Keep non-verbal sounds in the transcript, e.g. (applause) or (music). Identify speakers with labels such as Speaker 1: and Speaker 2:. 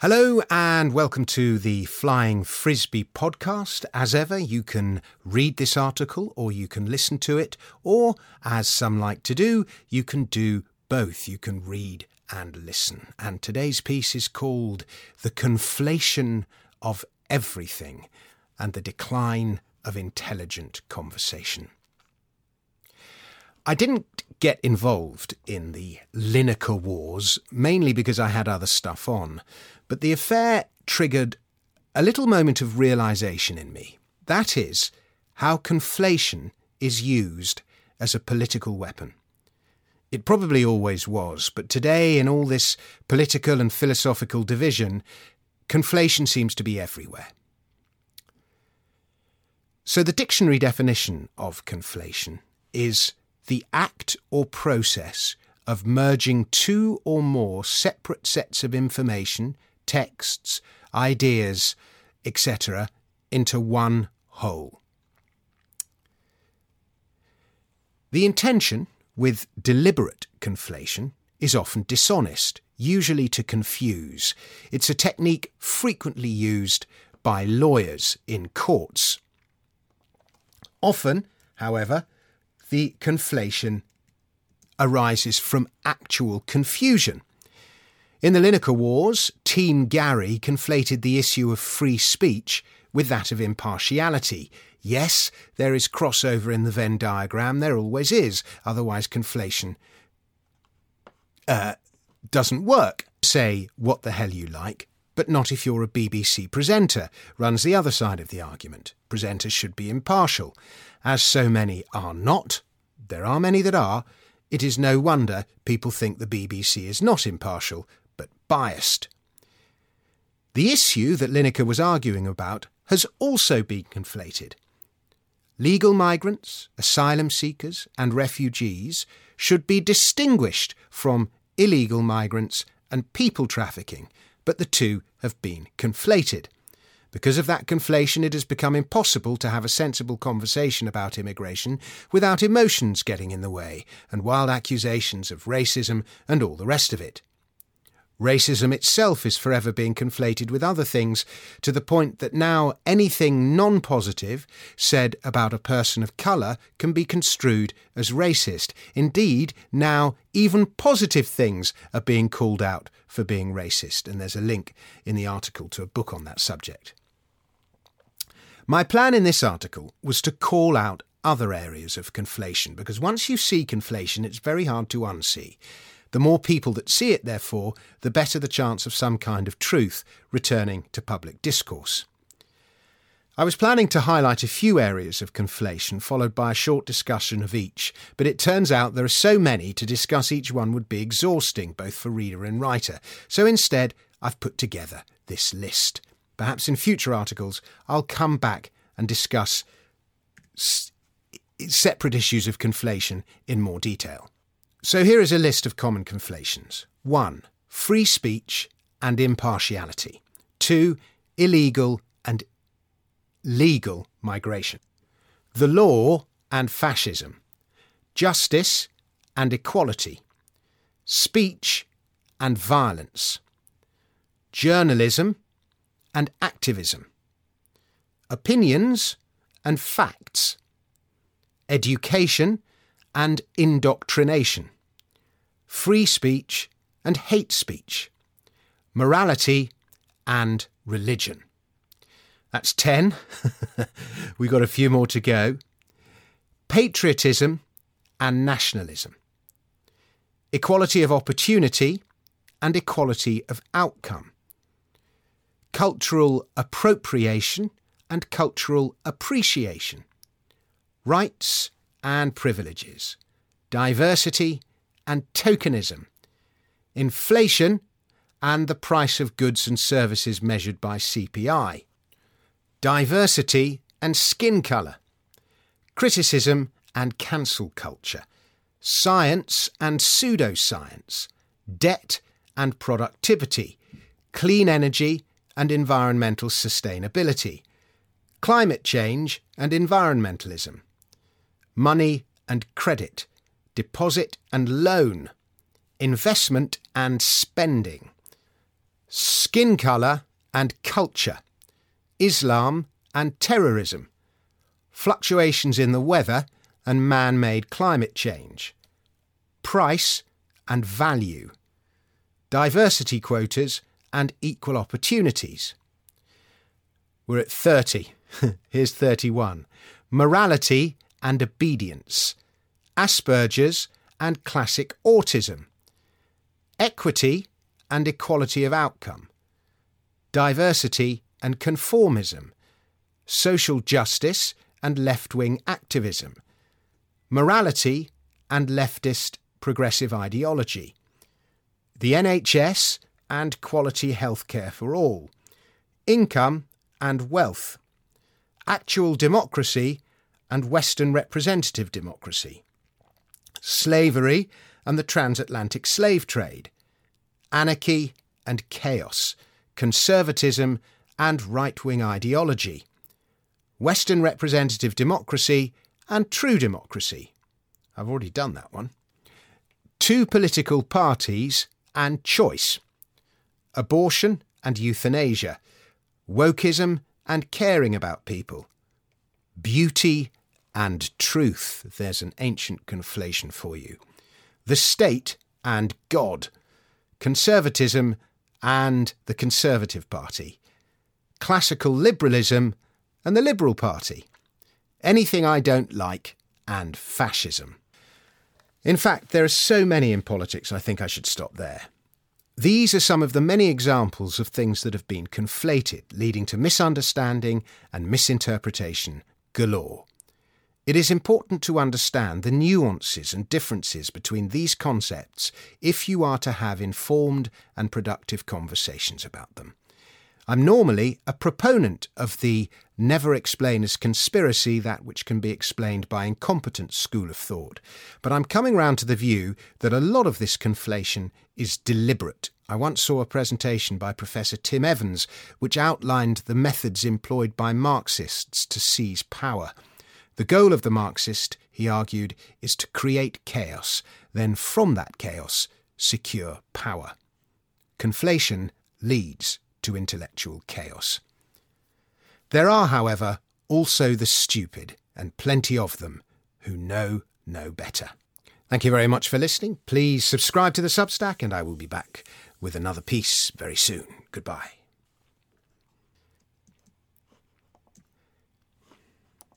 Speaker 1: Hello and welcome to the Flying Frisbee podcast. As ever, you can read this article or you can listen to it, or as some like to do, you can do both. You can read and listen. And today's piece is called The Conflation of Everything and the Decline of Intelligent Conversation. I didn't get involved in the Lineker Wars, mainly because I had other stuff on, but the affair triggered a little moment of realization in me. That is, how conflation is used as a political weapon. It probably always was, but today, in all this political and philosophical division, conflation seems to be everywhere. So, the dictionary definition of conflation is the act or process of merging two or more separate sets of information, texts, ideas, etc., into one whole. The intention with deliberate conflation is often dishonest, usually to confuse. It's a technique frequently used by lawyers in courts. Often, however, the conflation arises from actual confusion. In the Lineker Wars, Team Gary conflated the issue of free speech with that of impartiality. Yes, there is crossover in the Venn diagram, there always is, otherwise, conflation uh, doesn't work. Say what the hell you like, but not if you're a BBC presenter, runs the other side of the argument. Presenters should be impartial. As so many are not, there are many that are, it is no wonder people think the BBC is not impartial, but biased. The issue that Lineker was arguing about has also been conflated. Legal migrants, asylum seekers, and refugees should be distinguished from illegal migrants and people trafficking, but the two have been conflated. Because of that conflation, it has become impossible to have a sensible conversation about immigration without emotions getting in the way and wild accusations of racism and all the rest of it. Racism itself is forever being conflated with other things to the point that now anything non positive said about a person of colour can be construed as racist. Indeed, now even positive things are being called out for being racist, and there's a link in the article to a book on that subject. My plan in this article was to call out other areas of conflation because once you see conflation, it's very hard to unsee. The more people that see it, therefore, the better the chance of some kind of truth returning to public discourse. I was planning to highlight a few areas of conflation, followed by a short discussion of each, but it turns out there are so many to discuss each one would be exhausting, both for reader and writer. So instead, I've put together this list. Perhaps in future articles, I'll come back and discuss separate issues of conflation in more detail. So here is a list of common conflations 1. Free speech and impartiality. 2. Illegal and legal migration. The law and fascism. Justice and equality. Speech and violence. Journalism and activism. Opinions and facts. Education and indoctrination, free speech and hate speech, morality and religion. That's 10. (laughs) We've got a few more to go. Patriotism and nationalism, equality of opportunity and equality of outcome, cultural appropriation and cultural appreciation, rights and privileges, diversity and tokenism, inflation and the price of goods and services measured by CPI, diversity and skin colour, criticism and cancel culture, science and pseudoscience, debt and productivity, clean energy and environmental sustainability, climate change and environmentalism, money and credit, deposit and loan, investment and spending, skin colour and culture, Islam and terrorism, fluctuations in the weather and man made climate change, price and value, diversity quotas and equal opportunities. We're at 30. (laughs) Here's 31. Morality and obedience, Asperger's and classic autism, equity and equality of outcome, diversity and conformism, social justice and left wing activism, morality and leftist progressive ideology, the NHS and quality healthcare for all, income and wealth, actual democracy and Western representative democracy, slavery and the transatlantic slave trade, anarchy and chaos, conservatism and right wing ideology, Western representative democracy and true democracy. I've already done that one. Two political parties and choice, abortion and euthanasia, wokeism and caring about people, beauty and truth. There's an ancient conflation for you. The state and God, conservatism and the Conservative Party, classical liberalism and the Liberal Party, anything I don't like, and fascism. In fact, there are so many in politics, I think I should stop there. These are some of the many examples of things that have been conflated, leading to misunderstanding and misinterpretation galore. It is important to understand the nuances and differences between these concepts if you are to have informed and productive conversations about them. I'm normally a proponent of the never explain as conspiracy that which can be explained by incompetence school of thought, but I'm coming round to the view that a lot of this conflation is deliberate. I once saw a presentation by Professor Tim Evans which outlined the methods employed by Marxists to seize power. The goal of the Marxist, he argued, is to create chaos, then from that chaos, secure power. Conflation leads to intellectual chaos. There are, however, also the stupid, and plenty of them, who know no better. Thank you very much for listening. Please subscribe to the Substack, and I will be back with another piece very soon. Goodbye.